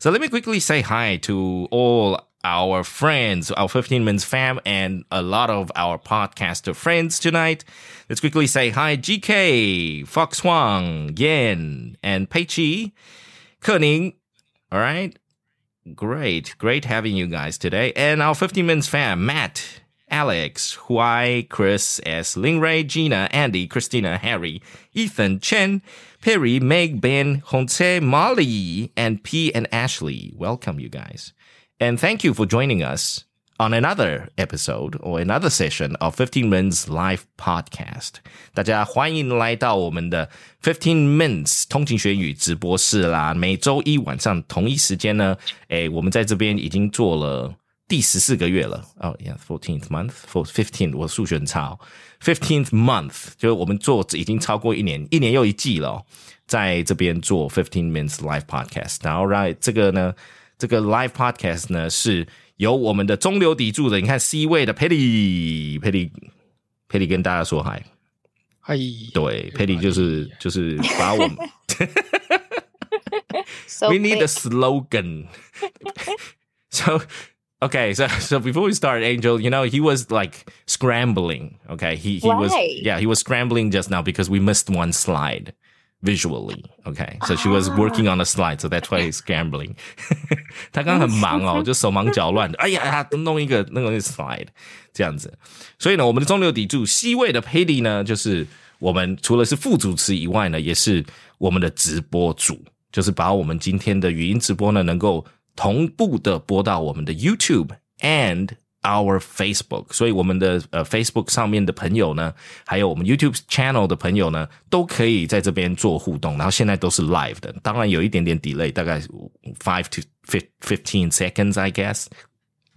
So let me quickly say hi to all our friends, our 15 Minutes fam, and a lot of our podcaster friends tonight. Let's quickly say hi, GK, Fox Huang, Yen, and Pei Chi, Kening. All right. Great. Great having you guys today. And our 15 Minutes fam, Matt, Alex, Huai, Chris, S, Ling Ray, Gina, Andy, Christina, Harry, Ethan, Chen, Perry, Meg, Ben, Honse, Molly, and P and Ashley. Welcome, you guys. And thank you for joining us on another episode or another session of 15 Minutes Live Podcast. 大家欢迎来到我们的15 Minutes 通勤学语直播室啦。每周一晚上同一时间呢，诶，我们在这边已经做了第十四个月了。哦、oh,，yeah，fourteenth month，for fifteen，我数学很差哦。 Fifteenth month，就是我们做已经超过一年，一年又一季了、哦，在这边做 fifteen minutes live podcast。然后让这个呢，这个 live podcast 呢是由我们的中流砥柱的，你看 C 位的 Patty，Patty，Patty 跟大家说嗨。嗨，对，Patty 就是就是把我们 So we need a quick. slogan. so okay, so so before we start, Angel, you know, he was like scrambling. Okay, he he was Why? yeah, he was scrambling just now because we missed one slide visually. Okay, so she was working on a slide, so that's why he's scrambling. 他刚刚很忙哦，就手忙脚乱的。哎呀，他弄一个那个 slide 这样子。所以呢，我们的中流砥柱 C 位的 Patty 呢，就是我们除了是副主持以外呢，也是我们的直播主，就是把我们今天的语音直播呢，能够 同步的播到我们的 YouTube and our Facebook。所以我们的呃 Facebook 上面的朋友呢，还有我们 YouTube channel 的朋友呢，都可以在这边做互动。然后现在都是 live 的，当然有一点点 delay，大概 five to fifteen seconds，I guess。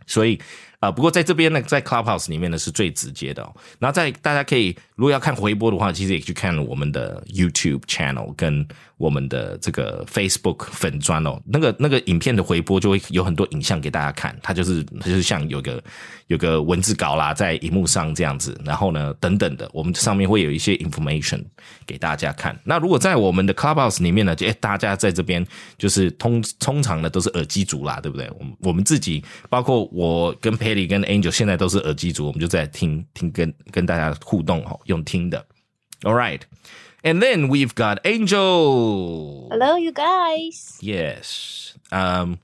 所以啊、呃不过在这边呢，在 Clubhouse 里面呢是最直接的哦。然后在大家可以如果要看回播的话，其实也去看我们的 YouTube channel 跟我们的这个 Facebook 粉砖哦。那个那个影片的回播就会有很多影像给大家看，它就是它就是像有个有个文字稿啦，在荧幕上这样子，然后呢等等的，我们上面会有一些 information 给大家看。那如果在我们的 Clubhouse 里面呢，就诶大家在这边就是通通常呢都是耳机族啦，对不对？我们我们自己包括我跟 Patty 跟 Angel 现在都是耳机族，我们就在听听跟跟大家互动哦，用听的。All right. And then we've got Angel. Hello, you guys. Yes. Um,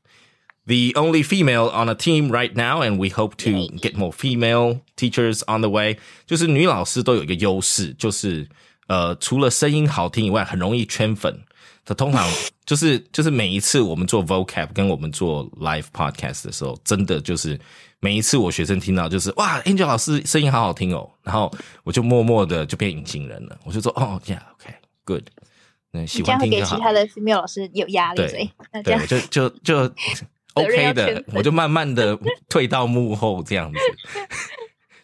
the only female on a team right now, and we hope to Yay. get more female teachers on the way. 就是女老师都有一个优势，就是呃，除了声音好听以外，很容易圈粉。它通常就是就是每一次我们做 vocab 跟我们做 live podcast 的时候，真的就是 每一次我学生听到就是哇，Angel 老师声音好好听哦，然后我就默默的就变隐形人了，我就说哦，yeah，OK，good，、那喜你这样会给欢听就好。其他的 female 老师有压力，对对，就就就 责任要 OK 的我就慢慢的退到幕后这样子。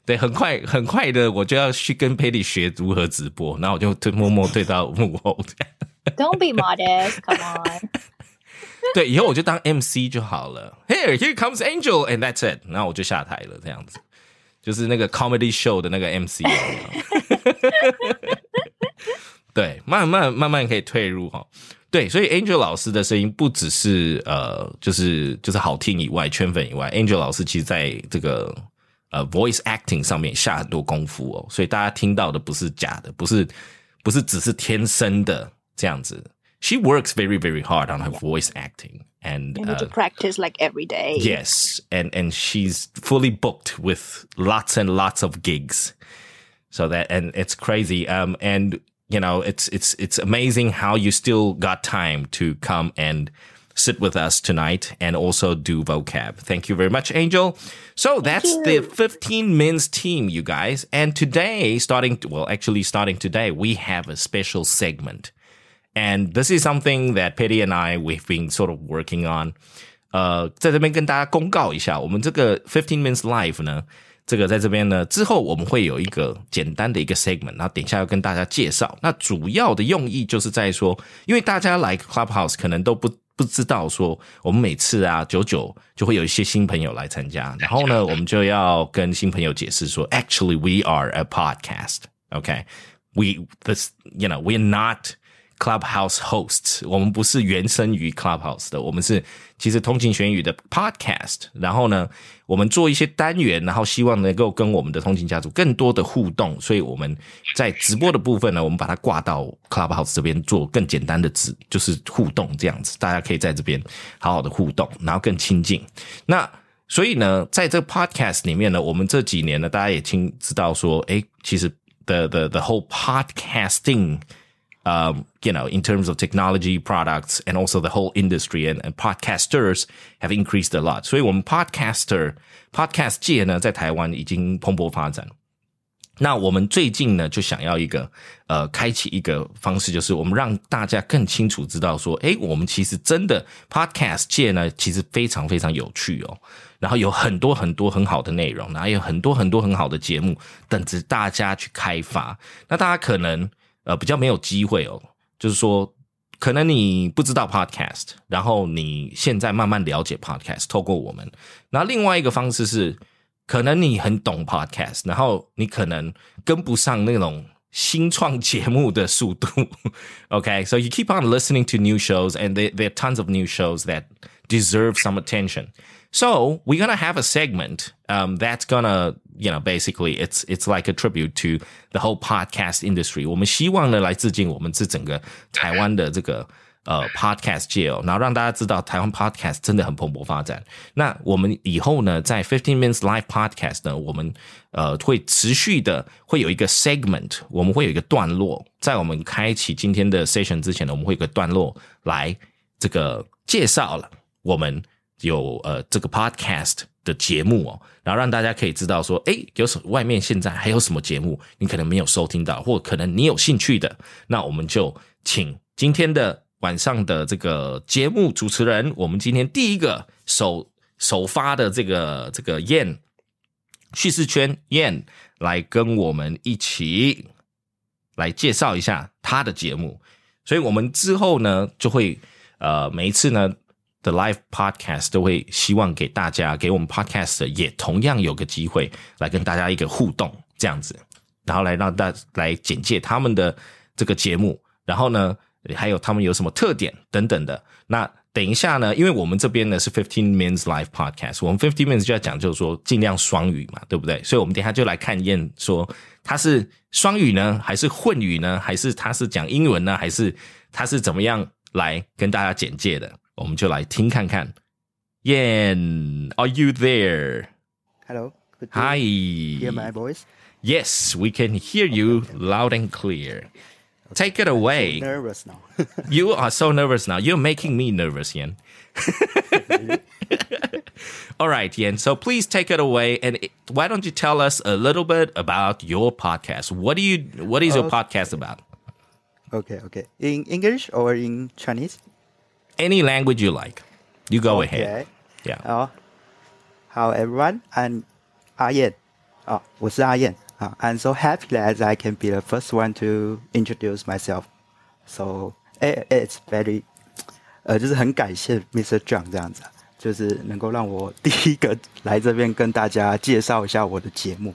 对，很快很快的，我就要去跟 Patty 学如何直播，然后我就退默默退到幕后这样。Don't be modest, come on. 对，以后我就当 MC 就好了。Here, here comes Angel, and that's it。然后我就下台了，这样子，就是那个 comedy show 的那个 MC。对，慢慢慢慢可以退入哈。对，所以 Angel 老师的声音不只是呃，就是就是好听以外，圈粉以外，Angel 老师其实在这个呃 voice acting 上面下很多功夫哦，所以大家听到的不是假的，不是不是只是天生的这样子。She works very very hard on her voice acting and You need to uh, practice like every day. Yes, and and she's fully booked with lots and lots of gigs. So that and it's crazy. Um, and you know, it's it's it's amazing how you still got time to come and sit with us tonight and also do vocab. Thank you very much, Angel. So that's the 15 men's team, you guys. And today, starting well, actually starting today, we have a special segment. And this is something that Petty and I we've been sort of working on. 呃，在这边跟大家公告一下，我们这个 Fifteen Minutes Live 呢，这个在这边呢之后我们会有一个简单的一个 segment，然后等一下要跟大家介绍。那主要的用意就是在说，因为大家来 Clubhouse 可能都不不知道说，我们每次啊久久就会有一些新朋友来参加，然后呢，我们就要跟新朋友解释说，actually we are a podcast，OK，we this you know we're not Clubhouse hosts，我们不是原生于 Clubhouse 的，我们是其实通勤学语的 podcast。然后呢，我们做一些单元，然后希望能够跟我们的通勤家族更多的互动。所以我们在直播的部分呢，我们把它挂到 Clubhouse 这边做更简单的直，就是互动这样子，大家可以在这边好好的互动，然后更亲近。那所以呢，在这个 podcast 里面呢，我们这几年呢，大家也听知道说，诶，其实 the the the whole podcasting。um, you know, in terms of technology products and also the whole industry and, and podcasters have increased a lot. 所以我们 podcaster podcast 界呢，在台湾已经蓬勃发展。那我们最近呢，就想要一个呃，开启一个方式，就是我们让大家更清楚知道说，诶，我们其实真的 podcast 界呢，其实非常非常有趣哦。然后有很多很多很好的内容，然后有很多很多很好的节目等着大家去开发。那大家可能。 呃，比较没有机会哦。就是说，可能你不知道 podcast，然后你现在慢慢了解 podcast，透过我们。那另外一个方式是，可能你很懂 podcast，然后你可能跟不上那种新创节目的速度。OK，so you keep on listening to new shows，and there there are tons of new shows that deserve some attention. So we're gonna have a segment um, that's gonna, you know, basically it's it's like a tribute to the whole podcast industry. 我们希望呢来致敬我们这整个台湾的这个呃 podcast 界哦，然后让大家知道台湾 podcast 真的很蓬勃发展。那我们以后呢，在 Fifteen Minutes Live Podcast 呢，我们呃会持续的会有一个 segment，我们会有一个段落，在我们开启今天的 session 之前呢，我们会有个段落来这个介绍了我们。 有呃这个 podcast 的节目哦，然后让大家可以知道说，哎，有什外面现在还有什么节目，你可能没有收听到，或可能你有兴趣的，那我们就请今天的晚上的这个节目主持人，我们今天第一个首首发的这个这个燕叙事圈燕来跟我们一起来介绍一下他的节目，所以我们之后呢就会呃每一次呢。的 live podcast 都会希望给大家，给我们 podcast 也同样有个机会来跟大家一个互动，这样子，然后来让大家来简介他们的这个节目，然后呢，还有他们有什么特点等等的。那等一下呢，因为我们这边呢是 fifteen minutes live podcast，我们 fifteen minutes 就要讲，就是说尽量双语嘛，对不对？所以我们等下就来看燕说他是双语呢，还是混语呢，还是他是讲英文呢，还是他是怎么样来跟大家简介的？我们就来听看看。Yan, are you there? Hello. Could you Hi. Hear my voice? Yes, we can hear you loud and clear. Take it away. Nervous now. You are so nervous now. You're making me nervous, Yan. All right, Yan. So please take it away, and it- why don't you tell us a little bit about your podcast? What do you? What is your Okay. podcast about? okay, okay. In English or in Chinese? Any language you like. You go Okay. ahead. Yeah. Oh, how everyone? I'm 阿燕。啊，我是阿燕。啊，I'm so happy that I can be the first one to introduce myself. So it, it's very，呃，就是很感谢 Mr. John 这样子啊，就是能够让我第一个来这边跟大家介绍一下我的节目。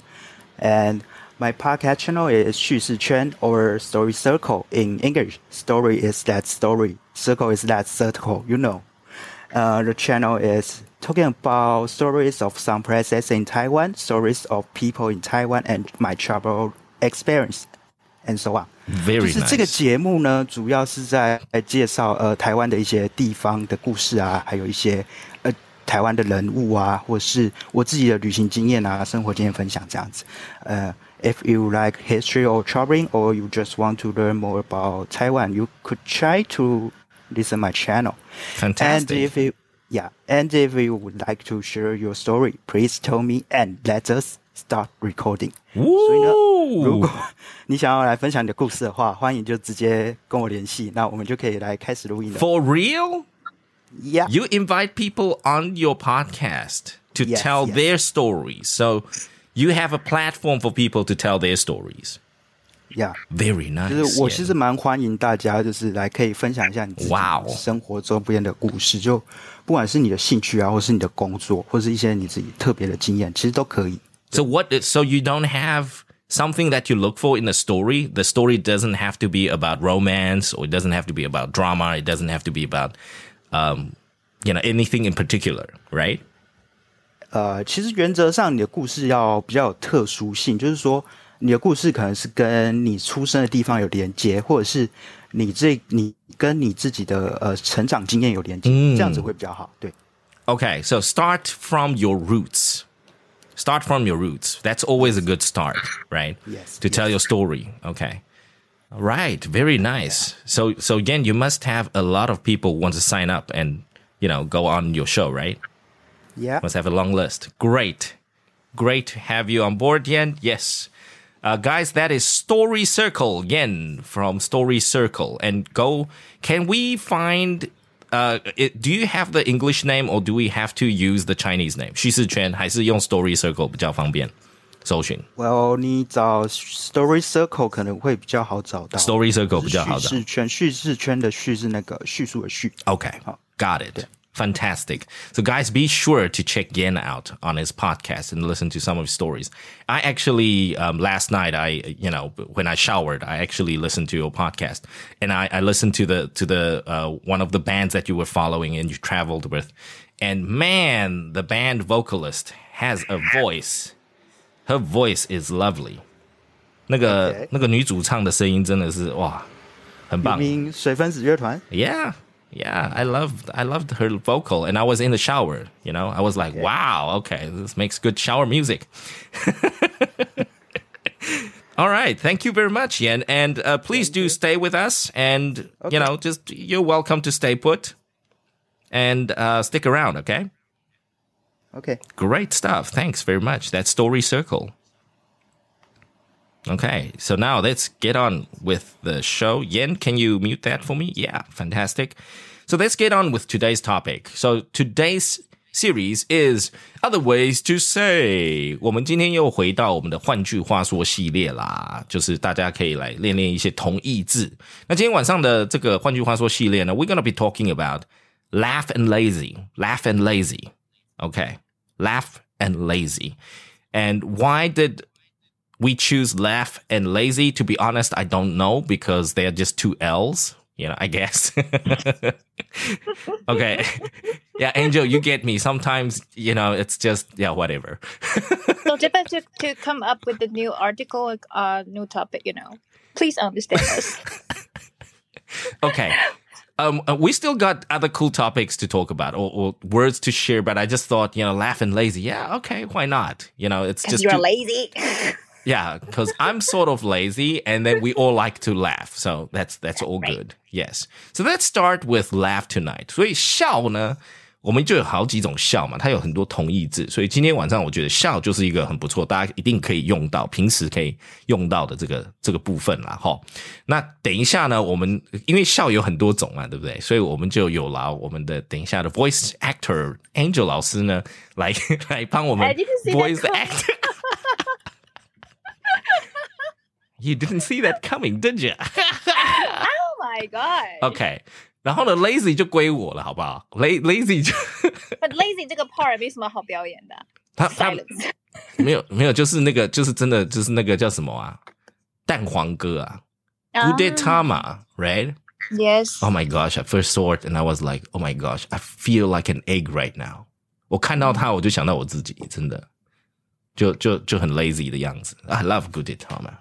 And my podcast channel is 叙事圈 or Story Circle in English. Story is that story. Circle is that circle. You know. Uh, the channel is talking about stories of some places in Taiwan, stories of people in Taiwan, and my travel experience, and so on. Very 就是这个 nice. 节目呢，主要是在介绍呃台湾的一些地方的故事啊，还有一些呃台湾的人物啊，或是我自己的旅行经验啊、生活经验分享这样子。呃 ，If you like history or traveling, or you just want to learn more about Taiwan, you could try to listen my channel. And Fantastic. if you, yeah, and if you would like to share your story, please tell me and let us start recording。所以呢，如 Ooh. 果你想要来分享你的故事的话，欢迎就直接跟我联系，那我们就可以来开始录音了。 For real? Yeah, You invite people on your podcast to Yes, tell yes. their stories. So you have a platform for people to tell their stories. yeah， Very nice. 就是我 yeah. 其实蛮欢迎大家，就是来可以分享一下你自己哇哦生活周边的故事，就不管是你的兴趣啊，或是你的工作，或是一些你自己特别的经验，其实都可以。 So what? So you don't have something that you look for in a story. The story doesn't have to be about romance, or it doesn't have to be about drama. It doesn't have to be about, um, you know, anything in particular, right? 呃，其实原则上你的故事要比较有特殊性，就是说你的故事可能是跟你出生的地方有连接，或者是你这你跟你自己的呃成长经验有连接，这样子会比较好。对 Okay, so start from your roots. Start from your roots. That's always a good start, right? Yes, To tell your story. Okay. All right. Very nice. So, so again, you must have a lot of people want to sign up and, you know, go on your show, right? ，Yeah， Must have a long list. Great. Great to have you on board, Yen. Yes. Uh, guys, that is Story Circle, Yen from Story Circle. And go, can we find, uh, it, do you have the English name or do we have to use the Chinese name? 叙事圈还是用 Story Circle 比较方便搜寻 Well，你找 Story Circle 可能会比较好找到。 Story Circle 比较好找叙事圈，叙事圈的叙是那个叙述的叙。 Okay. Got it. Fantastic. So, guys, be sure to check Yen out on his podcast and listen to some of his stories. I actually, um, last night, I, you know, when I showered, I actually listened to your podcast and I, I listened to the, to the, uh, one of the bands that you were following and you traveled with. And man, the band vocalist has a voice. Her voice is lovely. 那个 Okay. 那个女主唱的声音真的是哇，很棒。名水分子乐团。 Yeah. Yeah, I loved I loved her vocal and I was in the shower, you know. I was like, "Wow, okay, this makes good shower music." All right, thank you very much, Yen, and uh, please do stay with us and you know, just you're welcome to stay put and uh, stick around, okay? OK，Great stuff. Thanks very much. That Story Circle. Okay, so now let's get on with the show. Yen, can you mute that for me? Yeah, fantastic. So let's get on with today's topic. So today's series is other ways to say. 我们今天又回到我们的换句话说系列啦，就是大家可以来练练一些同义字。那今天晚上的这个换句话说系列呢，we're gonna be talking about laugh and lazy, laugh and lazy. Okay. Laugh and lazy. And why did we choose laugh and lazy? To be honest, I don't know because they're just two L's, you know, I guess. okay. Yeah, Angel, you get me. Sometimes, you know, it's just, yeah, whatever. So Japan to, to come up with the new article, uh, new topic, you know. Please understand us. Okay. Um, uh, we still got other cool topics to talk about or, or words to share, but I just thought, you know, laugh and lazy. Yeah, okay, why not? You know, it's just you're too- lazy. Yeah, because I'm sort of lazy, and then we all like to laugh, so that's that's all Right. good. Yes. So let's start with laugh tonight. 所以笑呢，我们就有好几种笑嘛，它有很多同义字，所以今天晚上我觉得笑就是一个很不错，大家一定可以用到，平时可以用到的这个这个部分啦。哈，那等一下呢，我们因为笑有很多种嘛，对不对？所以我们就有劳我们的等一下的 voice actor Angel 老师呢，来来帮我们 I didn't see that voice coming. actor。 You didn't see that coming, did you? oh my god. OK，然后呢，lazy 就归我了，好不好？la lazy 就 But lazy 这个 part 没什么好表演的。他他 Silence. 没有没有，就是那个就是真的就是那个叫什么啊？蛋黄哥啊 Ah. ，Gudetama, right? Yes. Oh my gosh! I first saw it and I was like, oh my gosh, I feel like an egg right now. 我看到他，我就想到我自己，真的， 就就就很 lazy 的样子。I love Gudetama.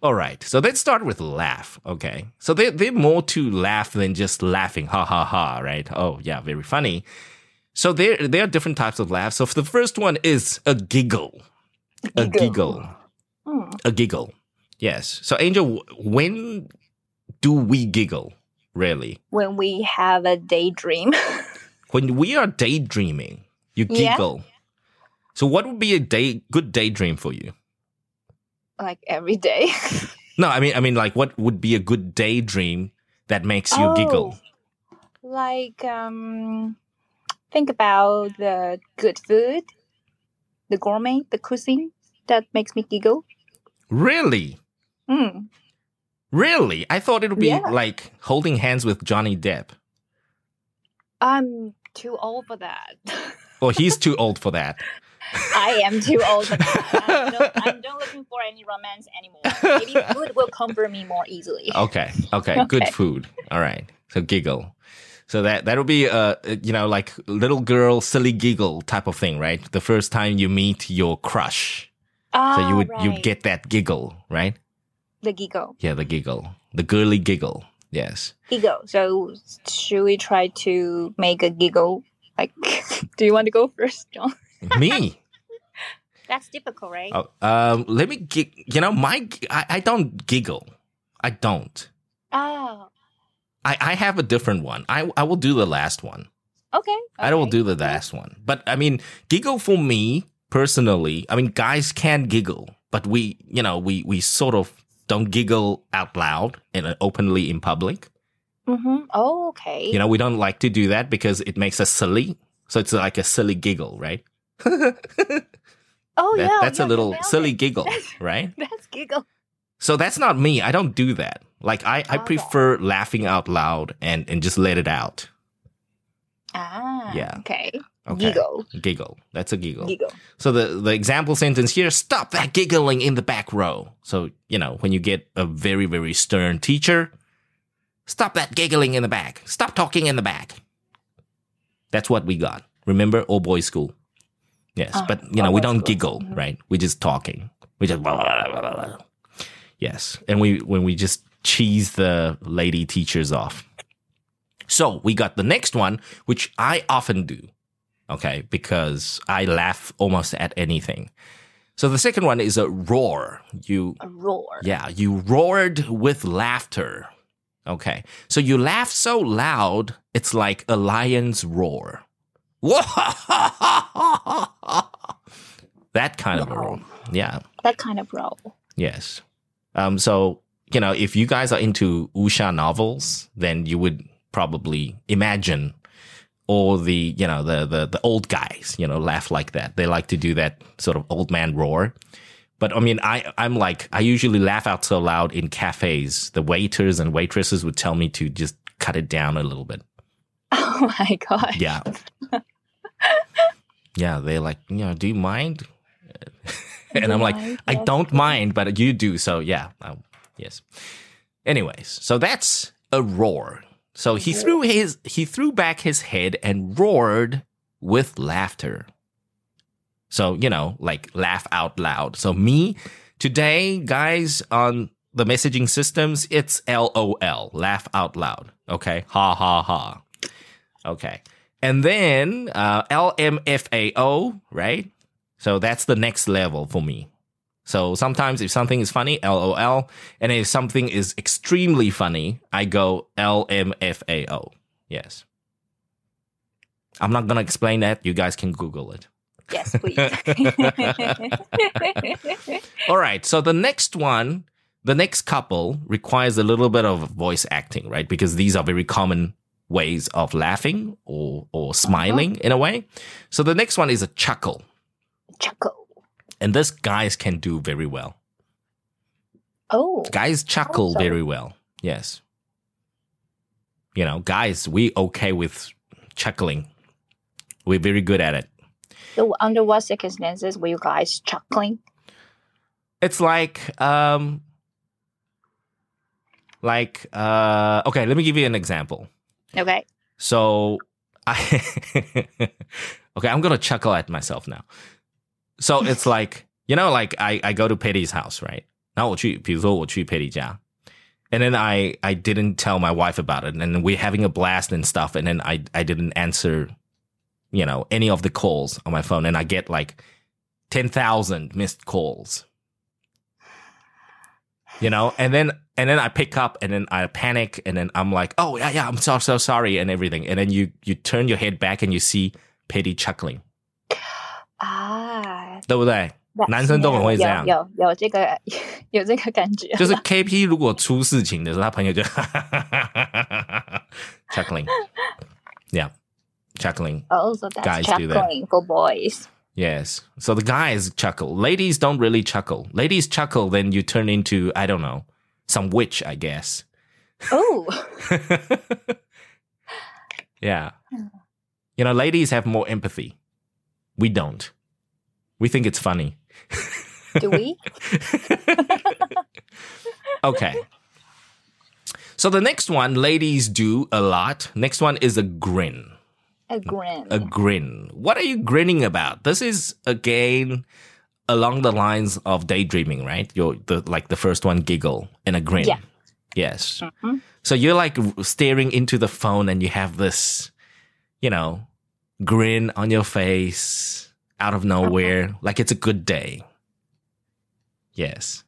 All right, so let's start with laugh. Okay, so they they're more to laugh than just laughing, ha ha ha, right? Oh yeah, very funny. So there there are different types of laugh. So the first one is a giggle, a giggle, a giggle. Mm. A giggle. Yes. So Angel, when do we giggle? Really? When we have a daydream. when we are daydreaming, you giggle. Yeah giggle. So, what would be a day good daydream for you? Like every day. No, I mean, I mean, like, what would be a good daydream that makes you giggle? Oh, Like um think about the good food, the gourmet, the cuisine that makes me giggle. Really? Mm. Really? I thought it would be Yeah. like holding hands with Johnny Depp. I'm too old for that. Well, he's too old for that. I am too old for that. I'm not, I'm not looking for any romance anymore. Maybe food will comfort me more easily. Okay. Okay. Good Okay. food. All right. So giggle. So that that'll be a you know like little girl silly giggle type of thing, right? The first time you meet your crush, Ah, so you would you right. get that giggle, right? the giggle. Yeah, the giggle, the girly giggle. Yes. Giggle. So should we try to make a giggle? Like, do you want to go first, John? Me. That's difficult, right? Oh, um, let me gig. You know, my I, I don't giggle. I don't. Oh, I, I have a different one. I I will do the last one. okay. I will do the last one. But I mean, giggle for me personally. I mean, guys can giggle, but we, you know, we we sort of don't giggle out loud and openly in public. Mm-hmm. Oh, okay. You know, we don't like to do that because it makes us silly. So it's like a silly giggle, right? That- oh, yeah. that's yeah, a little silly giggle, right? That's giggle. So that's not me. I don't do that. Like I, I Okay. prefer laughing out loud and, and just let it out. Ah, Yeah. Okay. Okay. Giggle. Giggle. That's a giggle. Giggle. So the, the example sentence here, stop that giggling in the back row. So, you know, when you get a very, very stern teacher, stop that giggling in the back. Stop talking in the back. That's what we got. Remember, all boy school. Yes, Ah, but you know, all we don't school. giggle, Mhm. right? We're just talking. We just blah, blah, blah, blah, blah. Yes, and we when we just cheese the lady teachers off. So we got the next one, which I often do. Okay, because I laugh almost at anything. So the second one is a roar. You A roar. yeah, you roared with laughter. Okay. So you laugh so loud, it's like a lion's roar. that kind of a roar. Yeah. That kind of role. Yes. Um, so, you know, if you guys are into Wuxia novels, then you would probably imagine all the, you know, the, the, the old guys, you know, laugh like that. They like to do that sort of old man roar. But I mean, I, I'm like, I usually laugh out so loud in cafes. The waiters and waitresses would tell me to just cut it down a little bit. Oh my god. Yeah. yeah. They're like, you know, do you mind? and I'm like, Yeah, I yes. don't mind, but you do. So yeah, um, yes. Anyways, so that's a roar. So he threw his he threw back his head and roared with laughter. So you know, like laugh out loud. So me today, guys, on the messaging systems, it's LOL, laugh out loud. Okay, ha ha ha. Okay, and then uh, LMFAO, right? So that's the next level for me. So sometimes if something is funny, LOL, and if something is extremely funny, I go LMFAO. Yes. I'm not gonna explain that. You guys can Google it. Yes, please. All right. So the next one, the next couple requires a little bit of voice acting, right? Because these are very common ways of laughing or or smiling in a way. So the next one is a chuckle. Chuckle. And this guys can do very well. Oh. Guys chuckle very well. Yes. You know, guys, we okay with chuckling. We're very good at it. So under what circumstances were you guys chuckling? It's like um like uh okay, let me give you an example. Okay. So I okay, I'm gonna chuckle at myself now. So it's like you know, like I I go to Petty's house, right? 然后我去，比如说我去 Petty 家，and then I I didn't tell my wife about it, and we're having a blast and stuff, and then I I didn't answer, you know, any of the calls on my phone, and I get like ten thousand missed calls. You know, and then and then I pick up and then I panic and then I'm like, oh yeah, yeah, I'm so so sorry and everything. And then you you turn your head back and you see Petty chuckling. Ah. 对不对？ That 男生都很会这样有有有这个有这个感觉，就是 KP 如果出事情的时候，他朋友就 chuckling。Yeah, chuckling. Oh, so that's Guys do that. chuckling for boys. Yes. So the guys chuckle. Ladies don't really chuckle. Ladies chuckle, then you turn into, I don't know, some witch, I guess. Oh, Yeah. You know, ladies have more empathy. We don't. We think it's funny. do we? Okay. So the next one, ladies do a lot. Next one is a grin. A grin. A grin. What are you grinning about? This is again along the lines of daydreaming, right? Your the like the first one giggle and a grin. Yeah. Yes. Mhm. So you're like staring into the phone and you have this, you know, grin on your face out of nowhere, like it's a good day. Yes.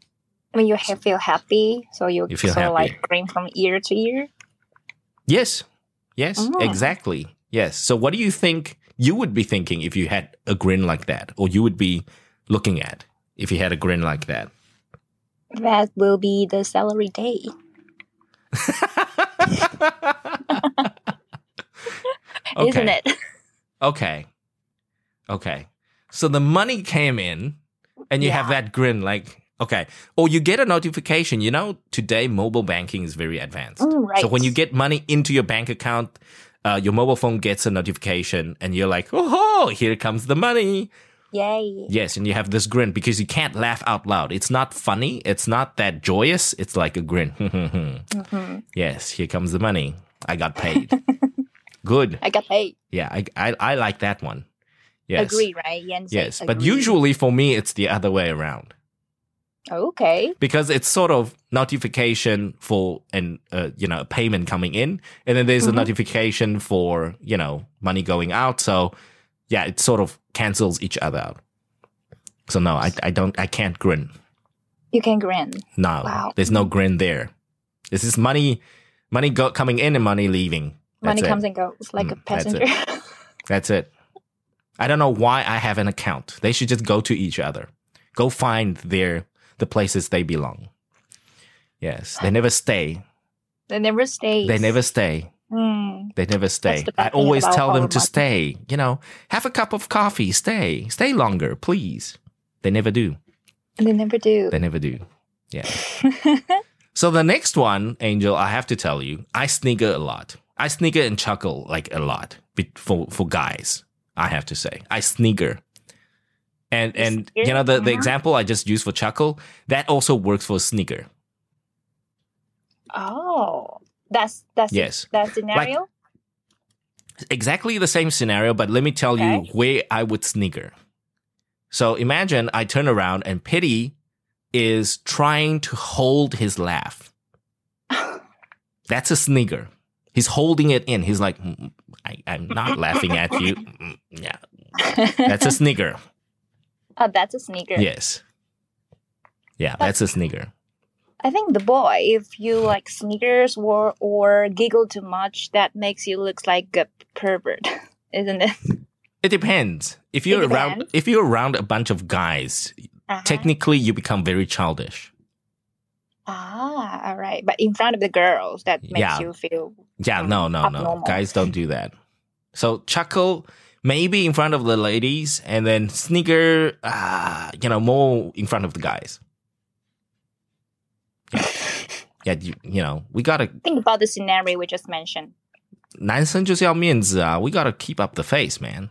when you feel happy, so you, You feel sort of like grin from ear to ear. Yes. Yes, Oh. exactly. Yes. So what do you think you would be thinking if you had a grin like that or you would be looking at if you had a grin like that? That will be the salary day. Isn't it? Okay. Okay. So the money came in and you have that grin like, okay. Or you get a notification. You know, today mobile banking is very advanced. Mm, right. So when you get money into your bank account, uh, your mobile phone gets a notification and you're like, oh, here comes the money. Yay. Yes, and you have this grin because you can't laugh out loud. It's not funny. It's not that joyous. It's like a grin. hmm yes, here comes the money. I got paid. Good. I got paid. Yeah, I, I I like that one. Yes. Agree, right? Yen Yes, but usually for me it's the other way around Okay. because it's sort of notification for an uh, you know a payment coming in, and then there's a Mhm. notification for you know money going out. So yeah, it sort of cancels each other out. So no, I I don't I can't grin. You can grin. No, Wow. there's no grin there. This is money, money go, coming in and money leaving. That's Money it. comes and goes like a Mm, that's it. passenger. That's it. I don't know why I have an account. They should just go to each other. Go find their the places they belong. Yes, they never stay. they never stay. They never stay. Mm. They never stay. I always tell them to market. stay. You know, have a cup of coffee. Stay. Stay longer, please. They never do. They never do. They never do. Yeah. So the next one, Angel, I have to tell you, I snigger a lot. I snigger and chuckle like a lot for for guys. I have to say, I snigger. And and you know the, the Mhm. example I just used for chuckle that also works for snigger. oh, that's that's Yes. that scenario. Exactly the same scenario, but let me tell you Okay. where I would snigger. So imagine I turn around and Pity is trying to hold his laugh. That's a snigger. He's holding it in. He's like, "Mm, I, I'm not laughing at you. Mm, Yeah, that's a snigger. oh, that's a sneaker. Yes. Yeah, that's a snigger. I think the boy, if you like sneakers or or giggle too much, that makes you look like a pervert, isn't it? It depends. If you're around, if you're around a bunch of guys, Uh-huh. technically you become very childish. Ah, all right. But in front of the girls, that makes Yeah. you feel Yeah, um, no, no, no. Guys don't do that. So chuckle maybe in front of the ladies, and then sneaker ah, you know, more in front of the guys Yeah, yeah you, you know, we gotta think about the scenario we just mentioned. 男生就是要面子啊. We gotta keep up the face, man.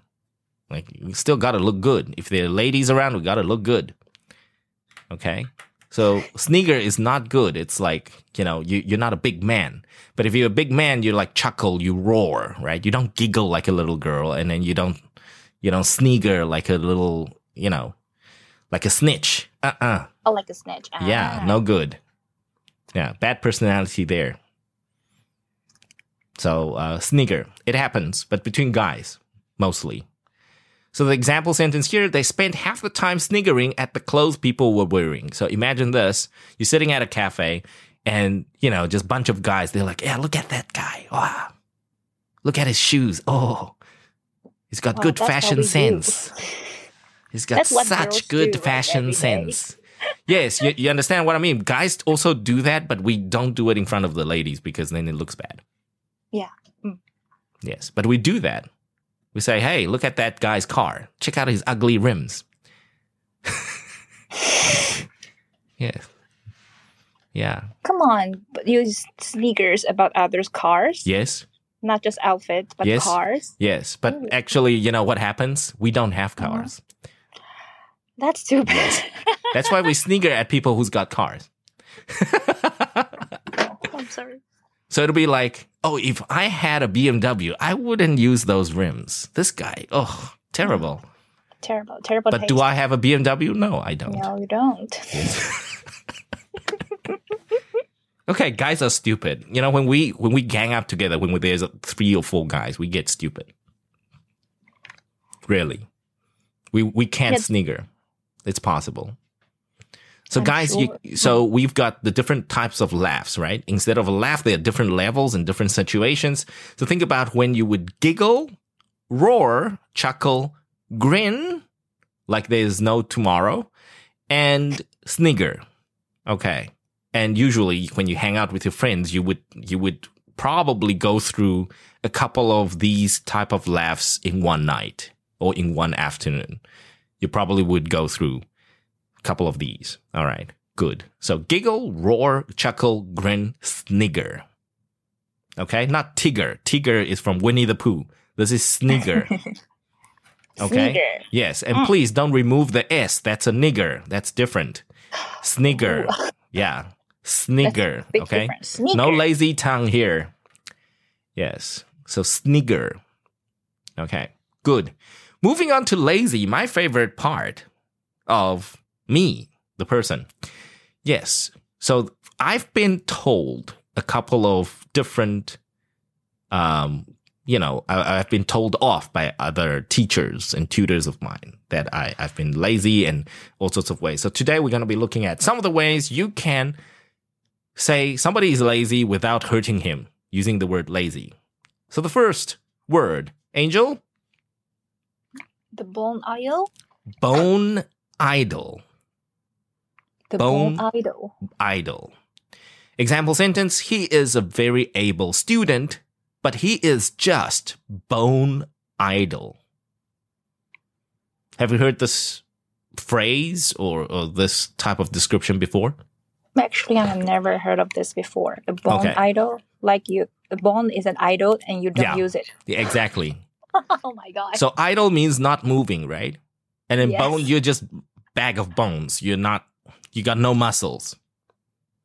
Like we still gotta look good. If there are ladies around, we gotta look good. Okay. So snigger is not good. It's like, you know, you, you're not a big man. But if you're a big man, you like chuckle, you roar, right? You don't giggle like a little girl and then you don't, you don't snigger like a little, you know, like a snitch. Uh-uh. Oh, like a snitch. Yeah, Ah. no good. Yeah, bad personality there. So, uh, snigger. It happens, but between guys, mostly. So the example sentence here, they spent half the time sniggering at the clothes people were wearing. So imagine this. You're sitting at a cafe and, you know, just bunch of guys, they're like, yeah, look at that guy. Wow. Look at his shoes. Oh, he's got good fashion do. sense. He's got That's what girls such good fashion sense. Yes, you, you understand what I mean. Guys also do that, but we don't do it in front of the ladies because then it looks bad. Yeah. Mm. Yes, but we do that. We say, "Hey, look at that guy's car. Check out his ugly rims." yes. Yeah. Come on, but use sneakers about others' cars, Yes. not just outfits, but Yes. cars. Yes. But Ooh. actually, you know what happens? We don't have Uh-huh. cars. That's too bad. That's why we sneaker at people who's got cars. I'm sorry. So it'll be like, oh, if I had a BMW, I wouldn't use those rims. This guy, oh, terrible. Terrible, terrible. But do. I have a BMW? No, I don't. No, you don't. Okay, guys are stupid. You know, when we when we gang up together, when we, there's three or four guys, we get stupid. Really, we we can't Yes. snigger. It's possible. So, I'm guys, sure. you, so we've got the different types of laughs, right? Instead of a laugh, there are different levels and different situations. So, think about when you would giggle, roar, chuckle, grin, like there's no tomorrow, and snigger. Okay. And usually when you hang out with your friends, you would, you would probably go through a couple of these type of laughs in one night or in one afternoon. You probably would go through a couple of these. All right. Good. So giggle, roar, chuckle, grin, snigger. Okay. Not tigger. Tigger is from Winnie the Pooh. This is snigger. Okay. Snigger. Yes, and mm. please don't remove the S. That's a nigger. That's different. Snigger. Yeah. Snigger. Okay. Snigger. No lazy tongue here. Yes. So snigger. Okay. Good. Moving on to lazy, my favorite part of me, the person. Yes. So I've been told a couple of different um you know, I, I've been told off by other teachers and tutors of mine that I, I've been lazy in all sorts of ways. So today we're going to be looking at some of the ways you can say somebody is lazy without hurting him using the word lazy. So the first word, Angel, The bone idol. bone idle, The Bone- bone, idol. idle. Example sentence, he is a very able student, but he is just bone idle. Have you heard this phrase or, or this type of description before? Actually, I have never heard of this before. The bone Okay. idol, like you, the bone is an idol and you don't Yeah. use it. Yeah, exactly. oh my god! So idle means not moving, right? And then Yes. bone, you're just bag of bones. You're not, you got no muscles.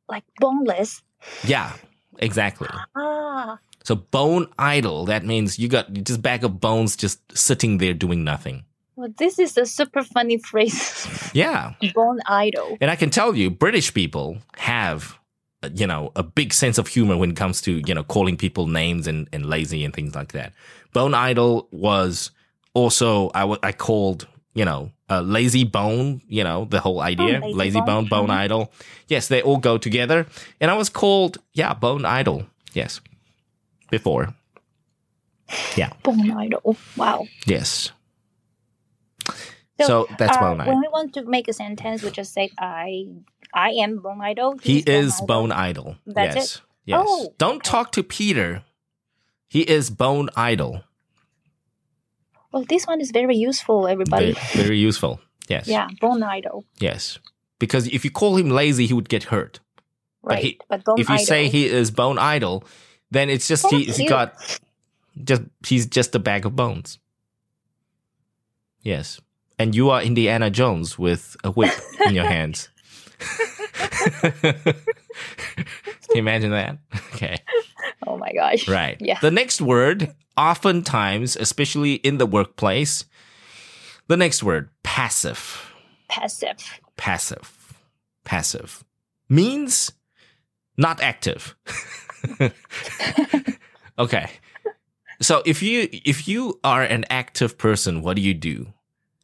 like boneless. Yeah, exactly. Ah, So bone idle, that means you got just bag of bones just sitting there doing nothing. well, this is a super funny phrase. Yeah. bone idle. And I can tell you, British people have, you know, a big sense of humor when it comes to, you know, calling people names and, and lazy and things like that. Bone Idle was also, I I called, you know, uh, lazy bone, you know, the whole idea. lazy lazy bone, bone. bone Mhm. idle. Yes, they all go together. And I was called, yeah, bone idle Yes. Before. Yeah. Bone idle. Wow. Yes. So, that's uh, bone When we want to make a sentence, we just say I I am bone idle. He is idle." bone. That's yes. it? Yes. Oh, Don't okay. talk to Peter. He is bone idle. Well, this one is very useful, everybody. very useful. Yes. Yeah, bone idle. Yes. Because if you call him lazy, he would get hurt. But Right. he- But, bone if you idle. say he is bone idle, then it's just he, he got just he's just a bag of bones. Yes. And you are Indiana Jones with a whip in your hands. Can you imagine that? Okay. Oh my gosh. Right. Yeah. The next word, oftentimes, especially in the workplace, the next word, passive. Passive. Passive. Passive means not active. okay. So if you if you are an active person, what do you do?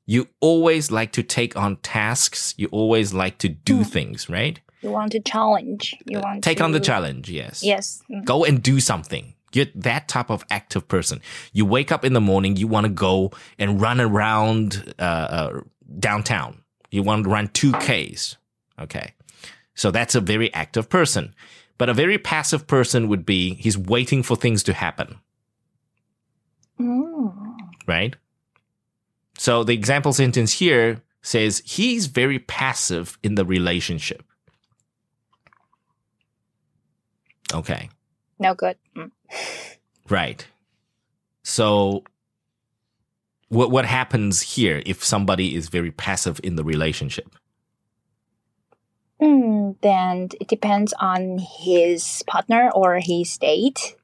You always like to take on tasks. You always like to do Hmm. things, right? You want to challenge. You want Take to on the challenge, yes. Yes. Mhm. go and do something. You're that type of active person. You wake up in the morning, you want to go and run around uh, uh, downtown. You want to run 2Ks. Okay. So that's a very active person. But a very passive person would be he's waiting for things to happen, Mm. right? So the example sentence here says he's very passive in the relationship. Okay. No good. Mm. Right. So what what happens here if somebody is very passive in the relationship? Mm, then it depends on his partner or his date.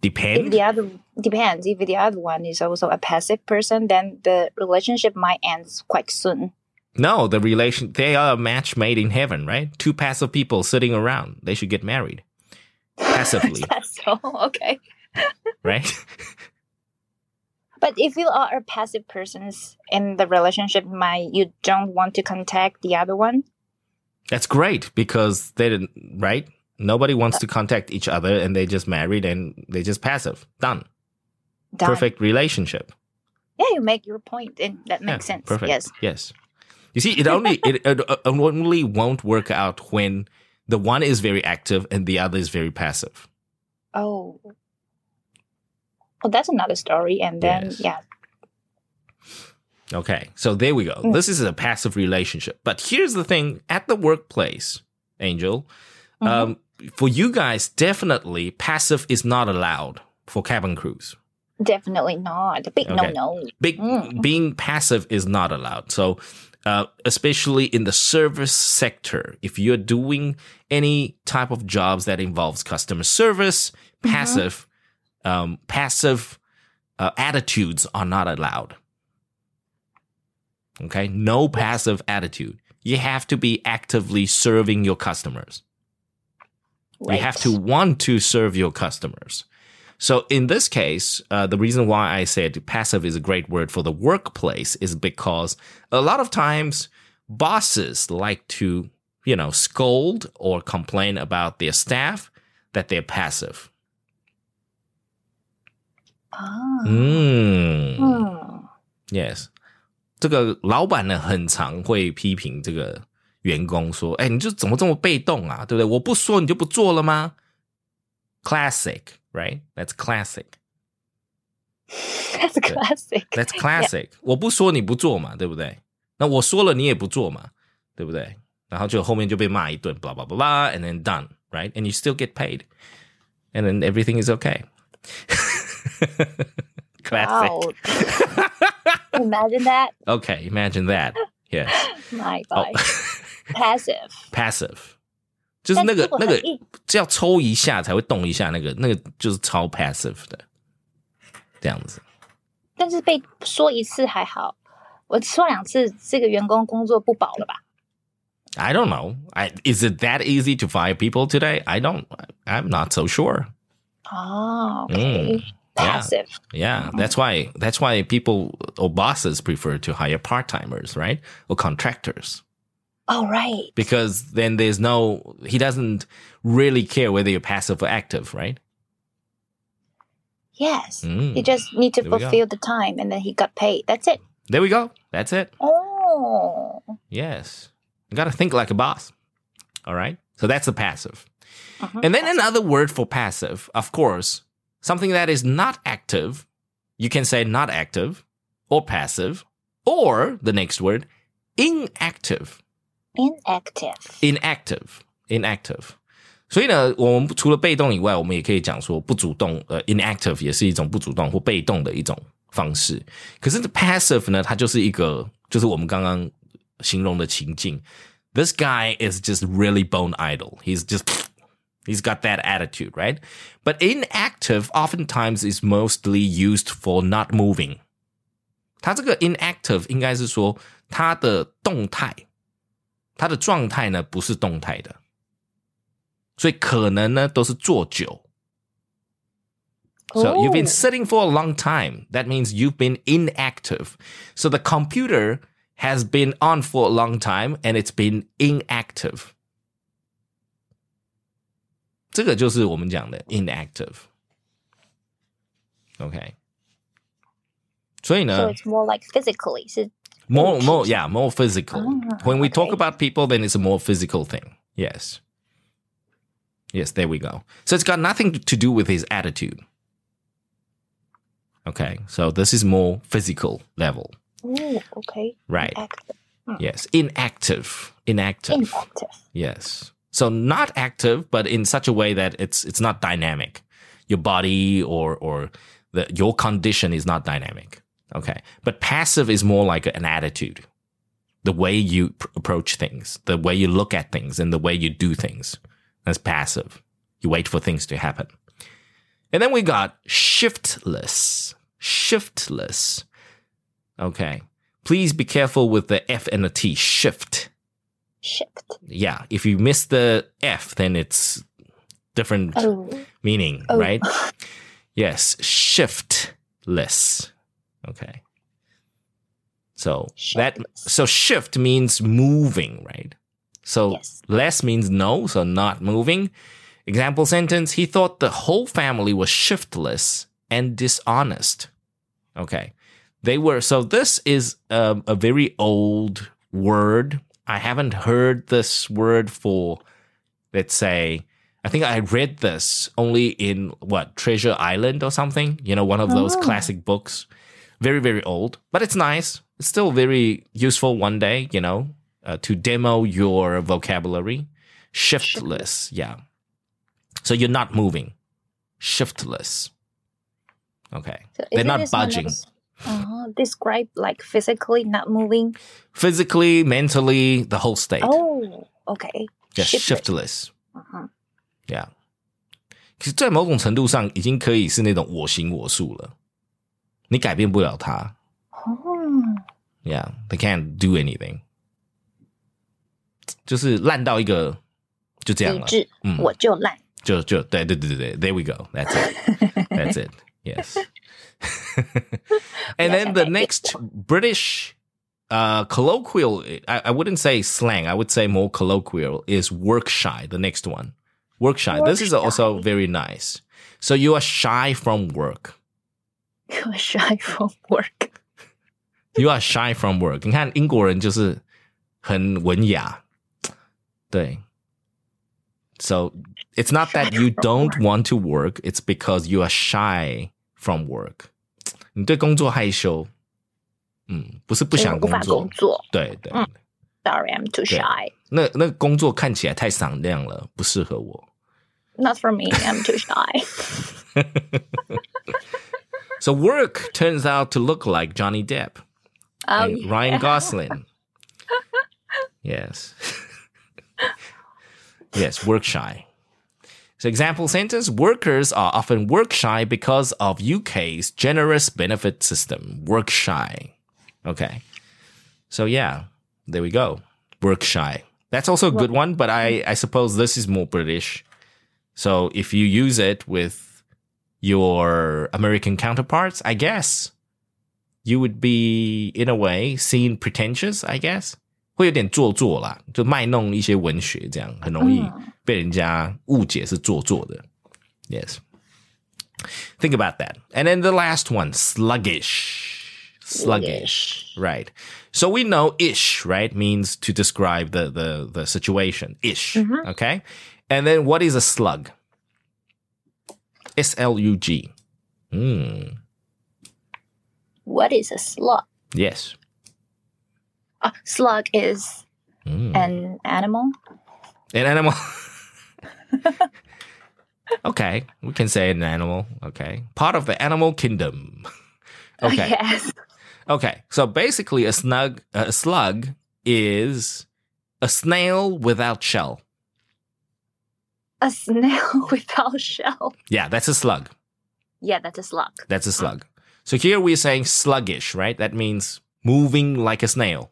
state. If the other depends, if the other one is also a passive person, then the relationship might end quite soon. No, the relation they are a match made in heaven, right? Two passive people sitting around. They should get married. Passively, so okay. right? But if you are a passive person in the relationship, my you don't want to contact the other one? That's great because they didn't right? Nobody wants uh. to contact each other and they just married and they just passive. Done. Done. Perfect relationship. Yeah, you make your point, and that Yeah, makes sense. Perfect. Yes. Yes. You see, it only it, it only won't work out when the one is very active and the other is very passive. Oh. Well, that's another story, and then Yes. yeah, Okay, so there we go. Mm. This is a passive relationship. But here's the thing: at the workplace, Angel, Mhm. um, for you guys, definitely passive is not allowed for cabin crews. definitely not. Big Okay. no no. Big, Mm. being passive is not allowed. So, uh, especially in the service sector, if you're doing any type of jobs that involves customer service, Mm-hmm. passive, um, passive uh, attitudes are not allowed. Okay, no passive attitude. You have to be actively serving your customers. Right. You have to want to serve your customers. So in this case, uh, the reason why I said passive is a great word for the workplace is because a lot of times bosses like to, you know, scold or complain about their staff that they're passive. 啊， Mm. 嗯 Yes，这个老板呢，很常会批评这个员工说：“哎，你就怎么这么被动啊？对不对？我不说你就不做了吗？”Classic, right? That's classic. That's classic. That's classic. 我不说你不做嘛，对不对？那我说了你也不做嘛，对不对？然后就后面就被骂一顿，blah blah blah blah, and then done, right? And you still get paid, and then everything is okay. Classic. Wow. Imagine that. Okay, imagine that. Yes. My 哦 God. Passive. passive， 就是那个那个但是如果很硬只要抽一下才会动一下，那个那个就是超 passive 的，这样子。但是被说一次还好，我说两次，这个员工工作不保了吧？ I don't know. I, is it that easy to fire people today? I don't. I'm not so sure. 哦 Mm, ，OK。 yeah. Passive. Yeah, that's why that's why people or bosses prefer to hire part timers, right, or contractors, Oh, right. because then there's no he doesn't really care whether you're passive or active, right? Yes. Mm. You just need to There fulfill the time and then he got paid. That's it. There we go. That's it. Oh. Yes. You got to think like a boss. All right. So that's the passive. Mhm. And then another word for passive, of course, something that is not active. You can say not active or passive, or the next word, inactive Inactive. Inactive. Inactive. 所以呢，我们除了被动以外，我们也可以讲说不主动，呃，inactive 也是一种不主动或被动的一种方式。可是 passive 呢，它就是一个，就是我们刚刚形容的情境。This guy is just really bone idle. He's just he's got that attitude, right? But inactive oftentimes is mostly used for not moving. 它这个 inactive 应该是说它的动态， 它的状态呢不是动态的，所以可能呢都是坐久。So you've been Oh. sitting for a long time. That means you've been inactive. So the computer has been on for a long time and it's been inactive. 这个就是我们讲的 inactive。OK， 所以 So 呢 it's more like physically. So more more yeah more physical. Ah, when we talk about people then it's a more physical thing. Yes. Yes there we go. So it's got nothing to do with his attitude. Okay so this is more physical level. Oh, okay. right. Active. yes inactive. Inactive. Inactive. yes. So not active but in such a way that it's it's not dynamic. Your body or or the your condition is not dynamic okay. But passive is more like an attitude. The way you pr- approach things the way you look at things and the way you do things that's passive. You wait for things to happen. And then we got shiftless. Shiftless. Okay. Please be careful with the f and the t. Shift. Shift. yeah, if you miss the F, then it's different Oh. meaning, Oh. right? Yes, shiftless. Okay. So that so shift means moving, right? So Yes. less means no, so not moving. Example sentence, he thought the whole family was shiftless and dishonest. Okay. They were, so this is a, a very old word. I haven't heard this word for, let's say, I think I read this only in what, Treasure Island or something? You know, one of those Oh. classic books Very, very old, but it's nice. It's still very useful one day, you know, uh, to demo your vocabulary. Shiftless. Yeah. So you're not moving. Shiftless. Okay. So They're isn't not this one budging. of- Uh, describe like physically not moving. Physically, mentally, the whole state. Oh, okay. yes, Shiftless. shiftless. Uh-huh. Yeah. 其实，在某种程度上，已经可以是那种我行我素了。 你改变不了他。 Oh, Yeah, they can't do anything. 就是烂到一个就这样了。理智，嗯我就烂。就就对对对对对，There we go. That's it. That's it. Yes. and then the next British uh, colloquial, I, I wouldn't say slang, I would say more colloquial, is work shy. The next one. Work shy. this is Work also shy. very nice. So you are shy from work. You're shy from work. You are shy from work. 你看英国人就是很文雅，对。So it's not that you don't want to work; it's because you are shy from work. 你对工作害羞，嗯，不是不想工无法作工，作。对对，嗯 Sorry, I'm too Yeah. shy. 那那个工作看起来太闪亮了，不适合我。 Not for me. I'm too shy. So work turns out to look like Johnny Depp. Oh, and yeah. Ryan Gosling. yes. yes, work shy. So example sentence, workers are often work shy because of UK's generous benefit system. Work shy. Okay. So yeah, there we go. Work shy. That's also a good one, but I, I suppose this is more British. So if you use it with your American counterparts, I guess you would be in a way seen pretentious, I guess. 会有点做作啦，就卖弄一些文学，这样很容易被人家误解是做作的。Yes. Think about that. And then the last one, sluggish. Sluggish. Right. So we know ish, right, means to describe the, the, the situation. Ish. Okay. And then what is a slug? S L U G. Hmm. What is a slug? Yes. A slug is Mm. an animal. An animal. okay, we can say an animal. Okay, part of the animal kingdom. Okay, Yes. okay. So basically, a snug, a slug is a snail without shell. A snail without shell. Yeah, that's a slug. Yeah, that's a slug. That's a slug. So here we're saying sluggish, right? That means moving like a snail.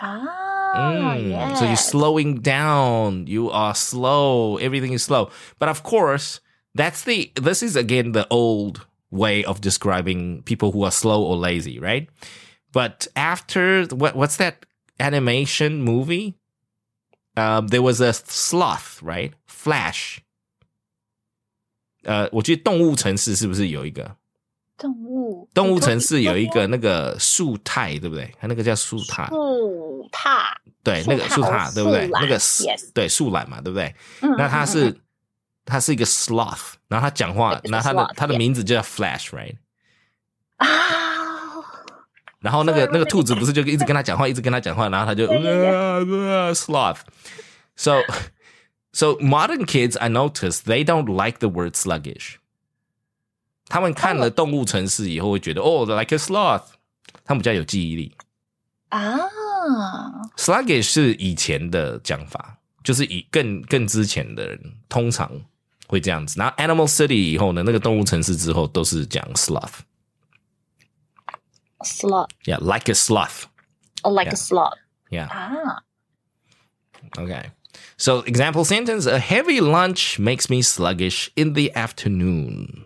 Ah, Mm, yeah. So you're slowing down. You are slow. Everything is slow. But of course, that's the, this is again the old way of describing people who are slow or lazy, right? But after, what, what's that animation movie? Um, there was a sloth, right? Flash. 呃，我记得动物城市是不是有一个？ 动物动物城市有一个那个树态，对不对？它那个叫树态，树踏，对，树那个树踏塔，对不对？树懒那个 yes 对树懒嘛，对不对？嗯那它是嗯嗯嗯它是一个 sloth，然后它讲话， It's a 然后它的 sloth, 它的 yeah. 名字就叫 Flash，right？啊， 然后那个那个兔子不是就一直跟他讲话，一直跟他讲话，然后他就 uh, uh, sloth. So so modern kids, I noticed they don't like the word sluggish. 他们看了《动物城市》以后会觉得哦、like a sloth，他们比较有记忆力。啊，sluggish 是以前的讲法，就是以更更之前的人通常会这样子。然后 Animal City 以后呢，那个动物城市之后都是讲 sloth。Sloth Yeah, like a sloth. or like Yeah. a sloth Yeah. Ah. 啊，Okay. So, example sentence A heavy lunch makes me sluggish in the afternoon.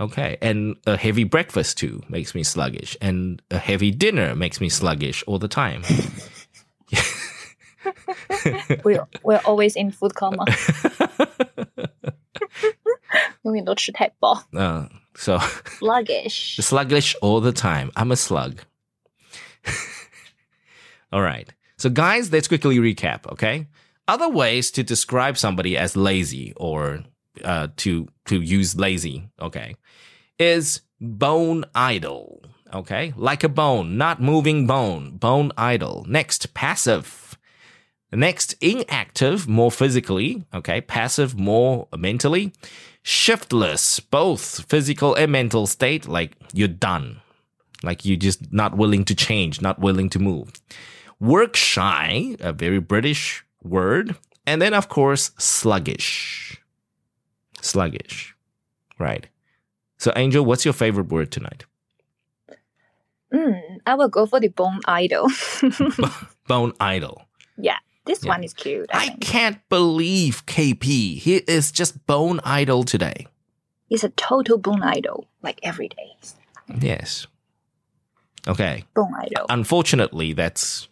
Okay. And a heavy breakfast too makes me sluggish. And a heavy dinner makes me sluggish all the time. we're we're always in food coma，永远都吃太饱 Uh, so, ，sluggish。 sluggish all the time. I'm a slug. all right. So, guys, let's quickly recap, okay? Other ways to describe somebody as lazy or uh, to to use lazy, okay, is bone idle, okay? Like a bone, not moving bone, bone idle. Next, passive. Next, inactive, more physically, okay? Passive, more mentally. Shiftless, both physical and mental state, like you're done. Like you're just not willing to change, not willing to move. Work shy, a very British word. And then, of course, sluggish. Sluggish. Right. So, Angel, what's your favorite word tonight? Mm, I will go for the bone idle. Bone idle. yeah, this Yeah. one is cute. I I can't believe KP. He is just bone idle today. He's a total bone idle, like every day. Yes. Okay. Bone idle. Unfortunately, that's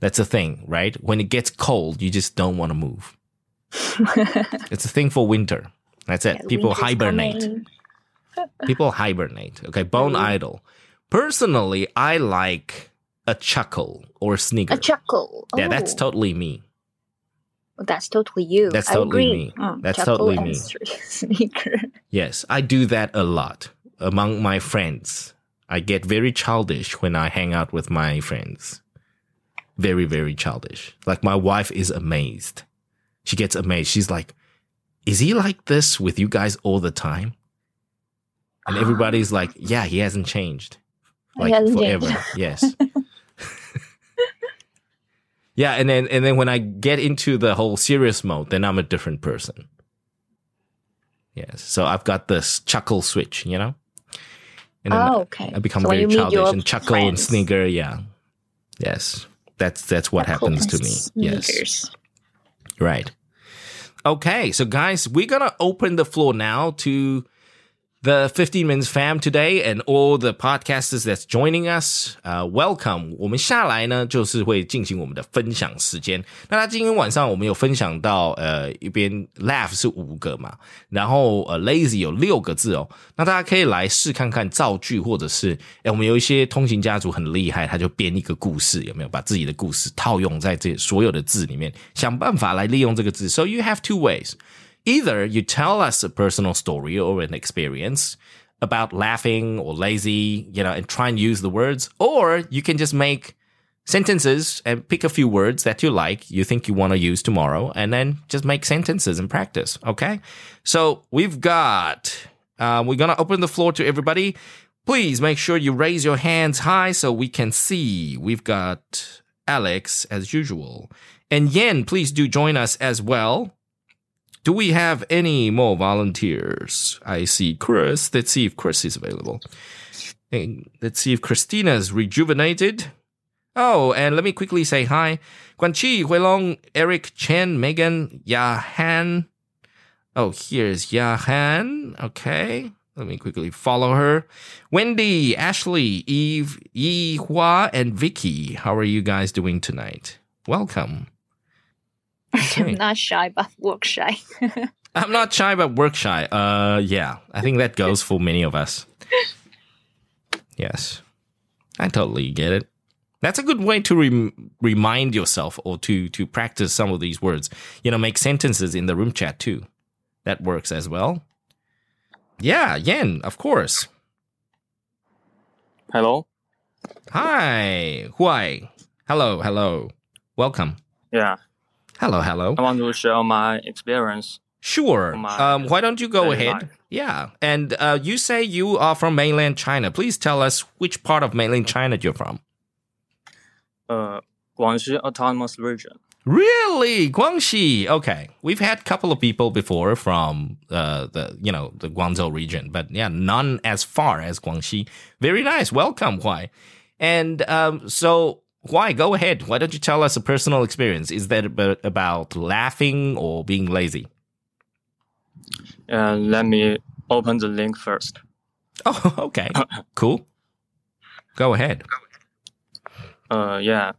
that's a thing, right? When it gets cold, you just don't want to move. It's a thing for winter. That's it. Yeah, People hibernate. People hibernate. Okay, bone Mhm. idle. Personally, I like a chuckle or a snigger. A chuckle. Yeah, that's Oh, totally me. that's totally you. That's I totally agree. me. Mm, That's totally me. Snigger. Yes, I do that a lot among my friends. I get very childish when I hang out with my friends. Very, very childish. Like my wife is amazed. She gets amazed. She's like, Is he like this with you guys all the time? And everybody's like, Yeah, he hasn't changed. He Like hasn't forever. changed. Yes. yeah, and then and then when I get into the whole serious mode, then I'm a different person. Yes. So I've got this chuckle switch, you know? And then Oh, okay. I become So very childish and chuckle and friends, snigger, yeah. Yes. That's that's what chuckle happens to and me. Yes. sneakers. Right. Okay, so guys, we're gonna open the floor now to the 15 Minutes Fam today and all the podcasters that's joining us. Uh, welcome. 我们下来呢，就是会进行我们的分享时间。那他今天晚上我们有分享到，呃，一边 laugh 是五个嘛，然后呃 lazy 有六个字哦。那大家可以来试看看造句，或者是，哎，我们有一些通勤家族很厉害，他就编一个故事，有没有把自己的故事套用在这所有的字里面，想办法来利用这个字。So you have two ways. Either you tell us a personal story or an experience about laughing or lazy, you know, and try and use the words, or you can just make sentences and pick a few words that you like, you think you want to use tomorrow, and then just make sentences and practice. Okay. So we've got, uh, we're going to open the floor to everybody. Please make sure you raise your hands high so we can see. We've got Alex as usual. And Yen, please do join us as well. Do we have any more volunteers? I see Chris. Let's see if Chris is available. And let's see if Christina's rejuvenated. Oh, and let me quickly say hi. Guan Chi, Huilong, Eric, Chen, Megan, Yahan. Oh, here's Yahan. Okay. Let me quickly follow her. Wendy, Ashley, Eve, Yi Hua, and Vicky. How are you guys doing tonight? Welcome. Okay. I'm not shy, but work shy. I'm not shy, but work shy. Uh, yeah, I think that goes for many of us. Yes, I totally get it. That's a good way to rem- remind yourself or to to practice some of these words. You know, make sentences in the room chat too. That works as well. Yeah, Yen, of course. Hello. Hi, Huai. Hello, hello. Welcome. Yeah, Hello, hello. I want to share my experience. Sure. My Um, why don't you go ahead? life. Yeah. And uh, you say you are from mainland China. Please tell us which part of mainland China you're from. Uh, Guangxi Autonomous Region. Really, Guangxi. Okay, we've had a couple of people before from uh, the you know the Guangzhou region, but yeah, none as far as Guangxi. Very nice. Welcome, Huai. And um, so, Huai, go ahead. Why don't you tell us a personal experience? Is that about, laughing or being lazy? Uh, let me open the link first. Oh, okay, cool. Go ahead. Uh, yeah.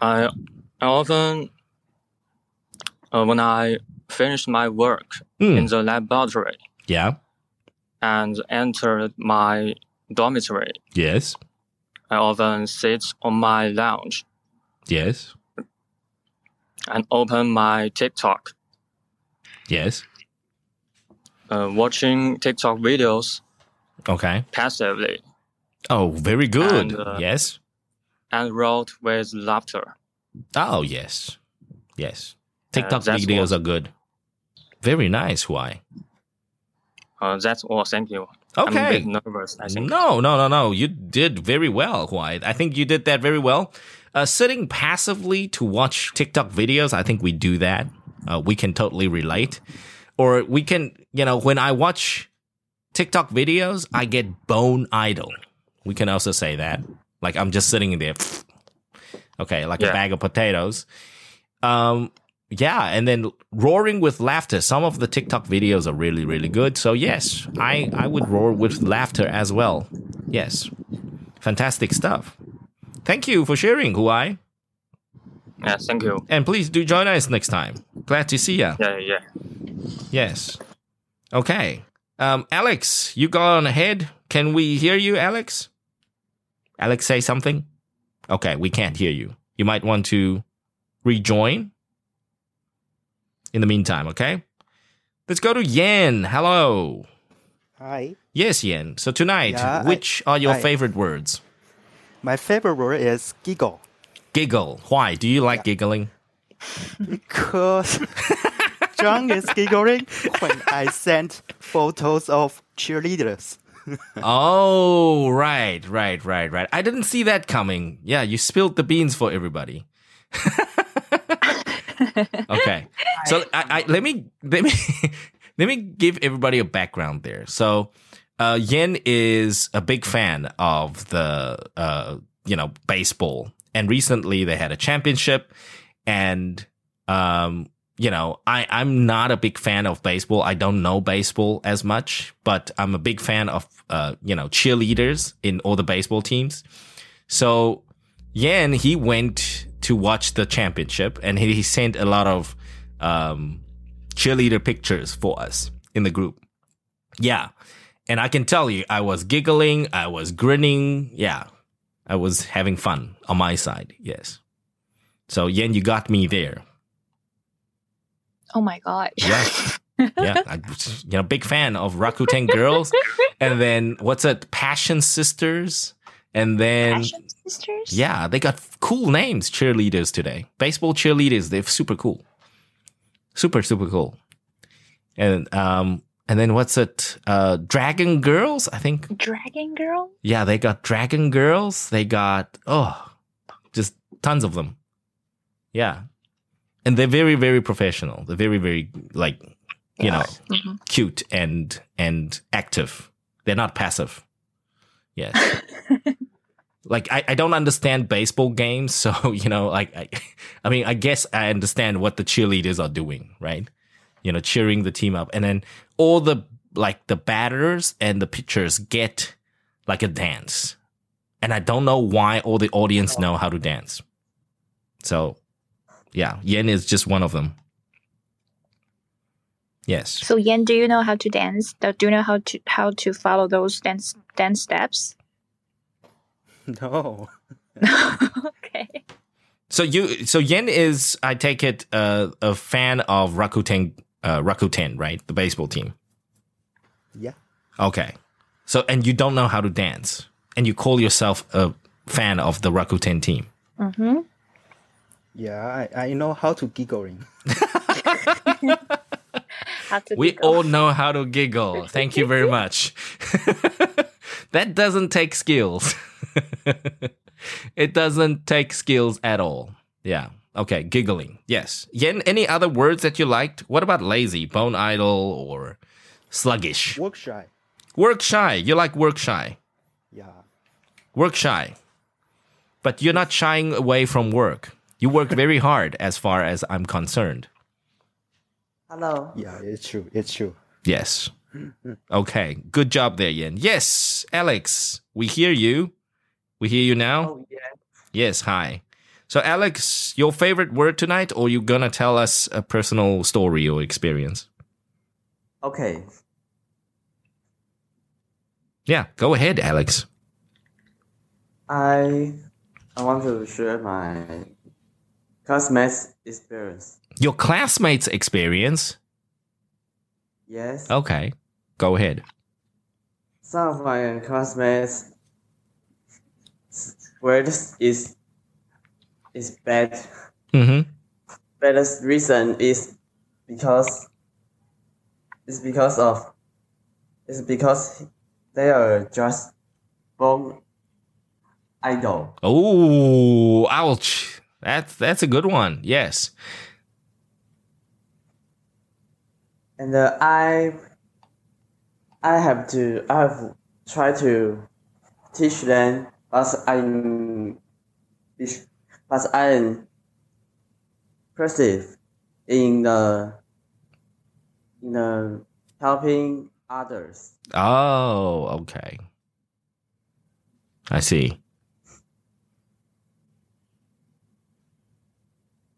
I, I often, uh, when I finish my work Hmm. in the laboratory Yeah. and enter my dormitory, Yes. I often sit on my lounge Yes. and open my TikTok, Yes. uh, watching TikTok videos Okay. passively Oh, very good. And, uh, yes. and wrote with laughter. Oh, yes. Yes. Uh, TikTok that's videos all. are good. Very nice, Why? Uh, that's all. Thank you. I'm a Okay. bit nervous. I think. No, no, no, no. You did very well, Huai. I think you did that very well. Uh, sitting passively to watch TikTok videos, I think we do that. Uh, we can totally relate. Or we can, you know, when I watch TikTok videos, I get bone idle. We can also say that. Like I'm just sitting in there. Okay, like a bag of potatoes. Um, yeah, and then roaring with laughter. Some of the TikTok videos are really, really good. So yes, I I would roar with laughter as well. Yes, fantastic stuff. Thank you for sharing, Huai, Yeah, thank you. and please do join us next time. Glad to see you. Yeah, yeah. Yes. Okay. Um, Alex, you go on ahead. Can we hear you, Alex? Alex, say something. Okay, we can't hear you. You might want to rejoin. In the meantime, okay. Let's go to Yen. Hello. Hi. Yes, Yen. So tonight, Yeah, I- which are your I- favorite words? My favorite word is giggle Giggle. Why? Do you like giggling? because John is giggling when I send photos of cheerleaders. oh, right, right, right, right. I didn't see that coming. Yeah, you spilled the beans for everybody. okay, so I, I let me let me let me give everybody a background there. So, uh, Yen is a big fan of the uh, you know baseball, and recently they had a championship, and um, you know, I, I'm not a big fan of baseball. I don't know baseball as much, but I'm a big fan of, uh, you know, cheerleaders in all the baseball teams. So Yan, he went to watch the championship and he, he sent a lot of, um, cheerleader pictures for us in the group. Yeah. And I can tell you, I was giggling. I was grinning. Yeah. I was having fun on my side. Yes. So Yen, you got me there. Oh my gosh. Yeah. yeah, I, you know, big fan of Rakuten Girls, and then what's it, Passion Sisters, and then sisters? yeah, they got cool names, cheerleaders today, baseball cheerleaders. They're super cool, super super cool, and um, and then what's it, uh, Dragon Girls? I think Dragon Girl? yeah, they got Dragon Girls. They got oh, just tons of them. Yeah, and they're very very professional. They're very very like you know Mhm. cute and and active. They're not passive. Yes. like I, I don't understand baseball games, so you know, like I, I mean, I guess I understand what the cheerleaders are doing, right? You know, cheering the team up, and then all the like the batters and the pitchers get like a dance, and I don't know why all the audience know how to dance. So, yeah, Yen is just one of them. Yes. So Yan, do you know how to dance? Do you know how to how to follow those dance dance steps? No. okay. So you, so Yen is, I take it, uh, a fan of Rakuten, uh, Rakuten, right? The baseball team. Yeah. Okay. So, and you don't know how to dance, and you call yourself a fan of the Rakuten team. Mm-hmm. Yeah, I, I know how to giggling. How to We giggle. all know how to giggle. Thank you very much. That doesn't take skills. it doesn't take skills at all. Yeah. Okay. Giggling. Yes. Yen, any other words that you liked? What about lazy, bone idle, or sluggish? Work shy. Work shy. You like work shy. Yeah. Work shy. But you're not shying away from work. You work very hard as far as I'm concerned. Hello. Yeah, it's true. It's true. Yes. Okay. Good job there, Yen. Yes, Alex, we hear you. We hear you now. Oh yeah. Yes, hi. So, Alex, your favorite word tonight, or you gonna tell us a personal story or experience? Okay. Yeah, go ahead, Alex. I I want to share my classmates experience. Your classmates' experience. Yes. Okay, go ahead. Some of my classmates words is is bad. Mm-hmm. But the reason is because it's because of it's because they are just born idle. Oh, ouch. That's that's a good one. Yes. and uh, I I have to I have tried to teach them, but I'm but I'm passive in the in the helping others. Oh, okay. I see.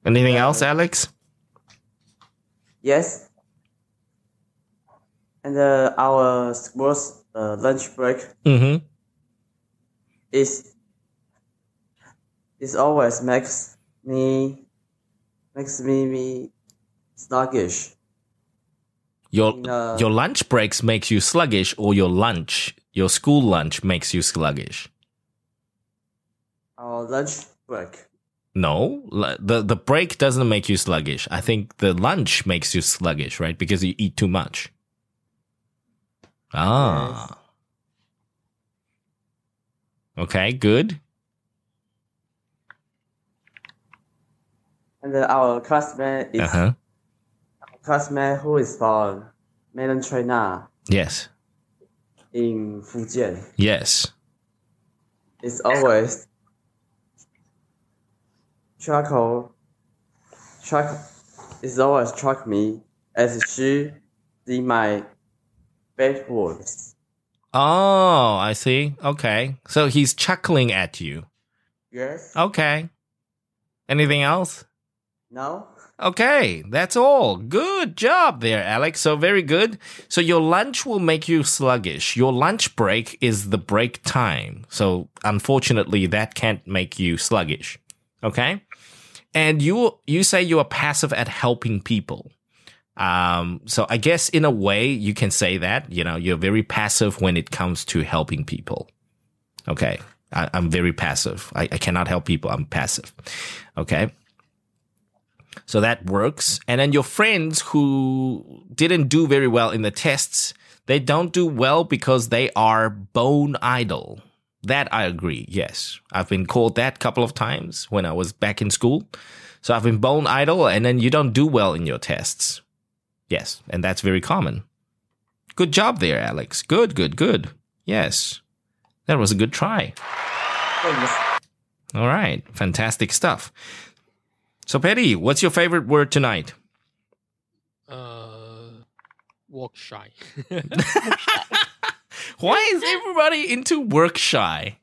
Anything else, Alex? Yes. And uh, our school's uh, lunch break Mm-hmm. is is always makes me makes me, me sluggish. Your No. your lunch breaks makes you sluggish, or your lunch, your school lunch makes you sluggish. Our lunch break. No, the the break doesn't make you sluggish. I think the lunch makes you sluggish, right? Because you eat too much. Ah. Okay, good. And our classmate is Uh huh. classmate who is from Mainland China Yes. in Fujian. Yes. It's always chuckle chuck it's always struck me as she see my bad words. Oh, I see. Okay. So he's chuckling at you. Yes? Okay. Anything else? No? Okay, that's all. Good job there, Alex. So very good. So your lunch will make you sluggish. Your lunch break is the break time. So unfortunately, that can't make you sluggish. Okay? And you you say you are passive at helping people. Um, so I guess in a way you can say that, you know, you're very passive when it comes to helping people. Okay. I, I'm very passive. I, I cannot help people. I'm passive. Okay. So that works. And then your friends who didn't do very well in the tests, they don't do well because they are bone idle. That I agree. Yes. I've been called that a couple of times when I was back in school. So I've been bone idle and then you don't do well in your tests. Yes. And that's very common. Good job there, Alex. Good, good, good. Yes. That was a good try. All right. Fantastic stuff. So, Petty, what's your favorite word tonight? Uh, walk shy. Why is everybody into work shy?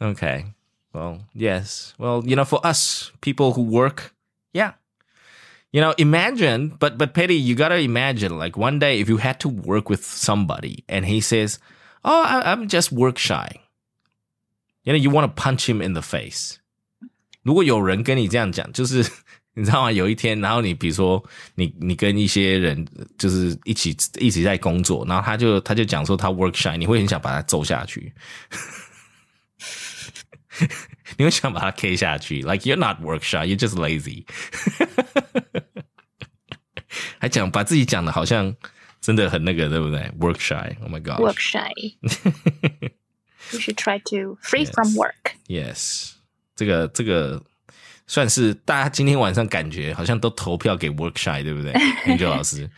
Okay. Well, yes. Well, you know, for us people who work You know, imagine, but but Petty, you gotta imagine, like one day if you had to work with somebody and he says, "Oh, I, I'm just work shy," you know, you want to punch him in the face. 如果有人跟你这样讲，就是你知道吗？有一天，然后你比如说你你跟一些人就是一起一起在工作，然后他就他就讲说他 work shy，你会很想把他揍下去。 你会想把它 K 下去，like you're not work shy, you're just lazy。还讲把自己讲的好像真的很那个，对不对？Work shy, oh my god. Work shy. you should try to free from work. Yes，这个这个算是大家今天晚上感觉好像都投票给 Work shy，对不对？Angel 老师，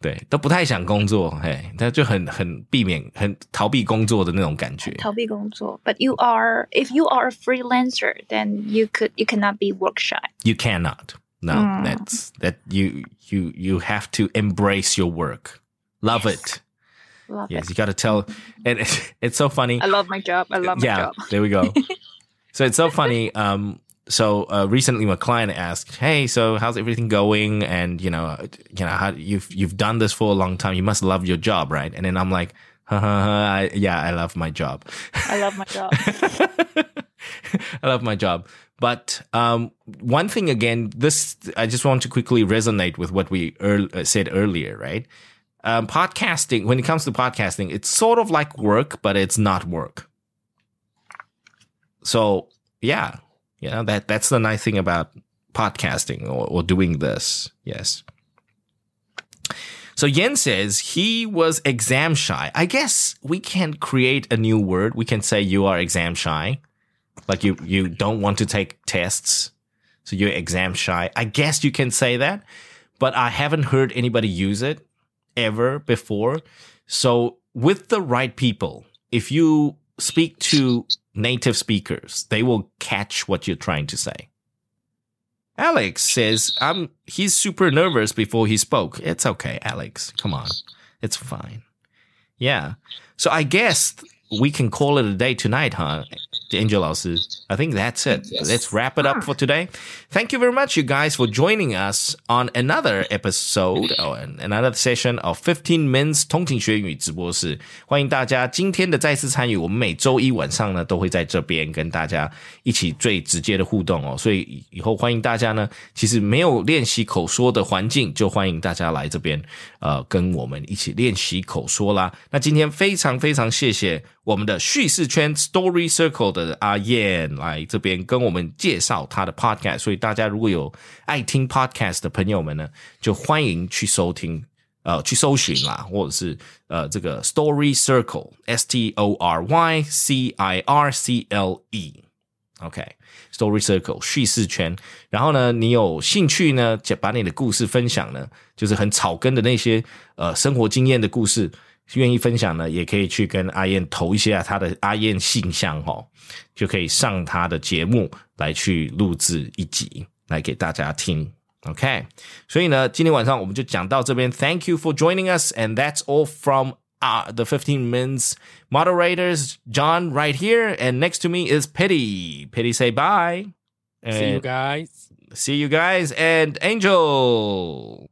对，都不太想工作，嘿，他就很很避免、很逃避工作的那种感觉。逃避工作. But you are, if you are a freelancer, then you could, you cannot be work shy. You cannot. No, that's that you you you have to embrace your work. Love it. Love Yes, it. you got to tell. And it's, it's so funny. I love my job. I love my yeah, job. there we go. so it's so funny. Um, so uh, recently, my client asked, "Hey, so how's everything going?" And you know, you know, how you've you've done this for a long time. You must love your job, right? And then I'm like, ha, ha, ha, I, "Yeah, I love my job. I love my job. I love my job." But um, one thing again, this I just want to quickly resonate with what we uh, said earlier, right? Um, podcasting, when it comes to podcasting, it's sort of like work, but it's not work. So yeah, you know that that's the nice thing about podcasting or, or doing this. Yes. So Yen says he was exam shy. I guess we can create a new word. We can say you are exam shy. Like you, you don't want to take tests. So you're exam shy. I guess you can say that, but I haven't heard anybody use it ever before. So with the right people, if you speak to native speakers, they will catch what you're trying to say. Alex says, "I'm." He's super nervous before he spoke. It's okay, Alex. Come on, it's fine. Yeah. So I guess we can call it a day tonight, huh? Angel 老师 I think that's it. Let's wrap it up for today. Thank you very much, you guys, for joining us on another episode or another session of 15 Minutes 通勤学英语直播室。欢迎大家今天的再次参与。我们每周一晚上呢都会在这边跟大家一起最直接的互动哦。所以以后欢迎大家呢，其实没有练习口说的环境，就欢迎大家来这边，呃，跟我们一起练习口说啦。那今天非常非常谢谢 我们的叙事圈 Story Circle 的阿燕来这边跟我们介绍他的 podcast，所以大家如果有爱听 podcast 的朋友们呢，就欢迎去收听。呃，去搜寻啦，或者是呃，这个 Story Circle S T O R Y C I R C L E。OK，Story、Circle 叙事圈。然后呢，你有兴趣呢，把你的故事分享呢，就是很草根的那些呃生活经验的故事，愿意分享呢，也可以去跟阿燕投一下他的阿燕信箱哦，就可以上他的节目来去录制一集来给大家听。OK，所以呢，今天晚上我们就讲到这边。Thank you for joining us, and that's all from uh, the 15 Minutes moderators. John right here, and next to me is Petty. Petty, say bye. See you guys. See you guys, and Angel.